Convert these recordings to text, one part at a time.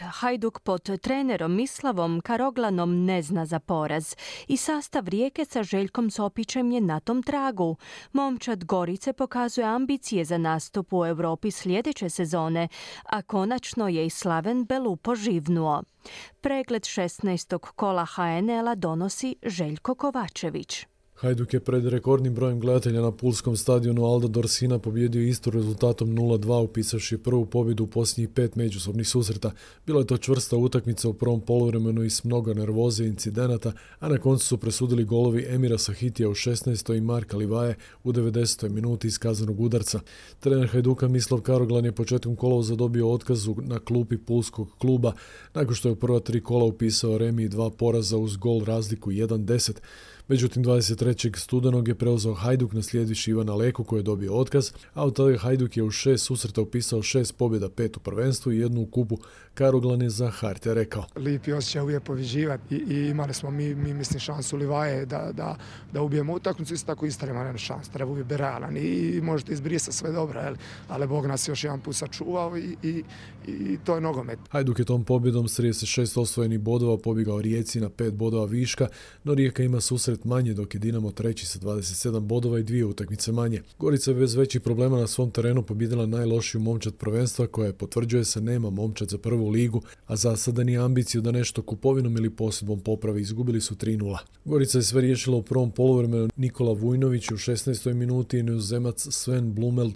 Hajduk pod trenerom Mislavom Karoglanom ne zna za poraz i sastav rijeke sa Željkom Sopićem je na tom tragu. Momčad Gorice pokazuje ambicije za nastup u Europi sljedeće sezone, a konačno je i Slaven Belu poživnuo. Pregled 16. kola HNL-a donosi Željko Kovačević. Hajduk je pred rekordnim brojem gledatelja na Pulskom stadionu Alda Dorsina pobjedio isto rezultatom 0-2 upisavši prvu pobjedu u posljednjih pet međusobnih susreta. Bila je to čvrsta utakmica u prvom poluvremenu i s mnogo nervoze i incidenata, a na koncu su presudili golovi Emira Sahitija u 16. i Marka Livaje u 90. minuti iskazanog udarca. Trener Hajduka Mislav Karoglan je početkom kola zadobio otkazu na klupi Pulskog kluba nakon što je u prva tri kola upisao Remi i dva poraza uz gol razliku 1-10. Međutim, 23. studenog je preuzeo Hajduk naslijediš Ivana Leku koji je dobio otkaz, a od tada Hajduk je u šest susreta upisao šest pobjeda, pet u prvenstvu i jednu u kupu. Karoglan je za Harte rekao. Lipi osjećaj uvijek poviđivati i, i, imali smo mi, mi mislim šansu Livaje da, da, da ubijemo utakmicu, isto tako Istar ima šans, treba uvijek biti realan i, i možete izbrisati sve dobro, jel? ali Bog nas još jedan put sačuvao i, i, i to je nogomet. Hajduk je tom pobjedom s 36 osvojenih bodova pobjegao Rijeci na pet bodova viška, no Rijeka ima susret manje dok je Dinamo treći sa 27 bodova i dvije utakmice manje. Gorica je bez većih problema na svom terenu pobjedila najlošiju momčad prvenstva koja je potvrđuje se nema momčad za prvu ligu, a za sada nije ambiciju da nešto kupovinom ili posudbom popravi izgubili su 3-0. Gorica je sve riješila u prvom poluvremenu Nikola Vujnović u 16. minuti i neuzemac Sven Blumel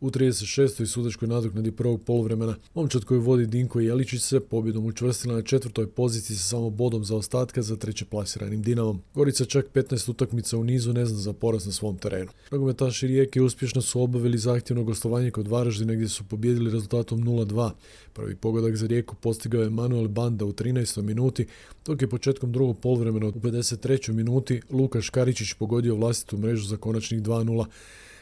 u 36. sudačkoj nadoknadi prvog poluvremena. Momčad koji vodi Dinko Jeličić se pobjedom učvrstila na četvrtoj poziciji sa samo bodom za ostatka za treće plasiranim Dinamom. Gorica čak 15 utakmica u nizu ne zna za poraz na svom terenu. Nogometaši Rijeke uspješno su obavili zahtjevno gostovanje kod Varaždina gdje su pobjedili rezultatom 0-2. Prvi pogodak za Rijeku postigao je Manuel Banda u 13. minuti, dok je početkom drugog poluvremena u 53. minuti Lukaš Karičić pogodio vlastitu mrežu za konačnih 2-0.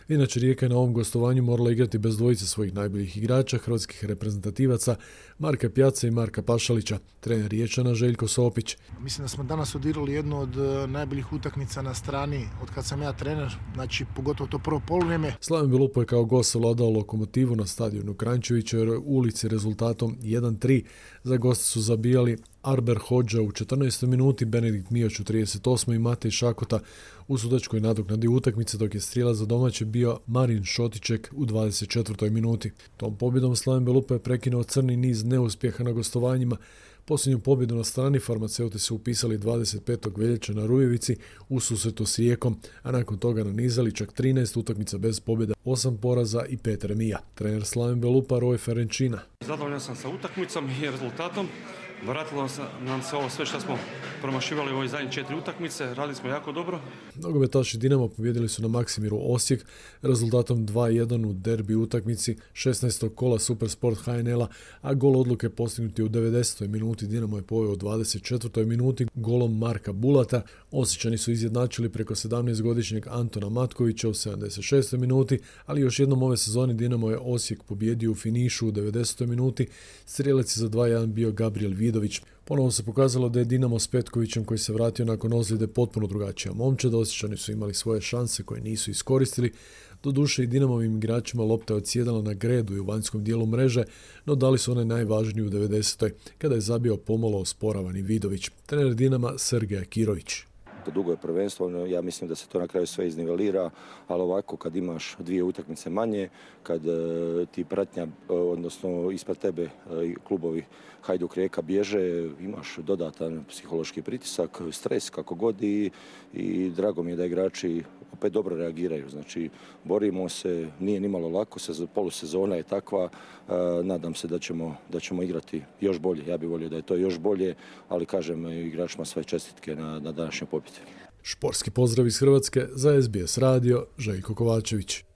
Inače, Rijeka je na ovom gostovanju morala igrati bez dvojice svojih najboljih igrača, hrvatskih reprezentativaca, Marka Pjaca i Marka Pašalića, trener Riječana Željko Sopić. Mislim da smo danas odigrali jednu od e, najboljih utakmica na strani od kad sam ja trener, znači pogotovo to prvo poluvrijeme. Slaven Belupo je kao gost vladao lokomotivu na stadionu Krančevića ulici rezultatom 1-3. Za goste su zabijali Arber Hođa u 14. minuti, Benedikt Mijoć u 38. i Matej Šakota u sudačkoj nadoknadi utakmice dok je strijela za domaće bio Marin Šotiček u 24. minuti. Tom pobjedom Slaven Belupa je prekinuo crni niz neuspjeha na gostovanjima. Posljednju pobjedu na strani farmaceuti su upisali 25. veljače na Rujevici u susretu s Rijekom, a nakon toga nanizali čak 13 utakmica bez pobjeda, 8 poraza i 5 remija. Trener Slaven Belupa Roy Ferenčina. Zadovoljan sam sa utakmicom i rezultatom. Vratilo nam se ovo sve što smo promašivali u ovoj zadnje četiri utakmice, radili smo jako dobro. Nogometaši Dinamo pobjedili su na Maksimiru Osijek rezultatom 2-1 u derbi utakmici 16. kola Supersport HNL-a, a gol odluke postignuti u 90. minuti Dinamo je poveo u 24. minuti golom Marka Bulata. Osjećani su izjednačili preko 17-godišnjeg Antona Matkovića u 76. minuti, ali još jednom ove sezone Dinamo je Osijek pobjedio u finišu u 90. minuti. Strijelac je za 2-1 bio Gabriel Vidović. Ponovo se pokazalo da je Dinamo s Petkovićem koji se vratio nakon ozljede potpuno drugačija momčad. Osjećani su imali svoje šanse koje nisu iskoristili. Doduše i Dinamovim igračima lopta je odsjedala na gredu i u vanjskom dijelu mreže, no dali su one najvažniji u 90. kada je zabio pomalo osporavani Vidović. Trener Dinama Sergej Kirović dugo je prvenstvo, ja mislim da se to na kraju sve iznivelira, ali ovako kad imaš dvije utakmice manje, kad e, ti pratnja, e, odnosno ispred tebe e, klubovi Hajduk Rijeka bježe, imaš dodatan psihološki pritisak, stres kako god i, i drago mi je da igrači opet dobro reagiraju. Znači, borimo se, nije nimalo lako, se, polusezona je takva, nadam se da ćemo, da ćemo igrati još bolje. Ja bih volio da je to još bolje, ali kažem igračima sve čestitke na, na današnjoj pobjedi. Šporski pozdrav iz Hrvatske za SBS radio Željko Kovačević.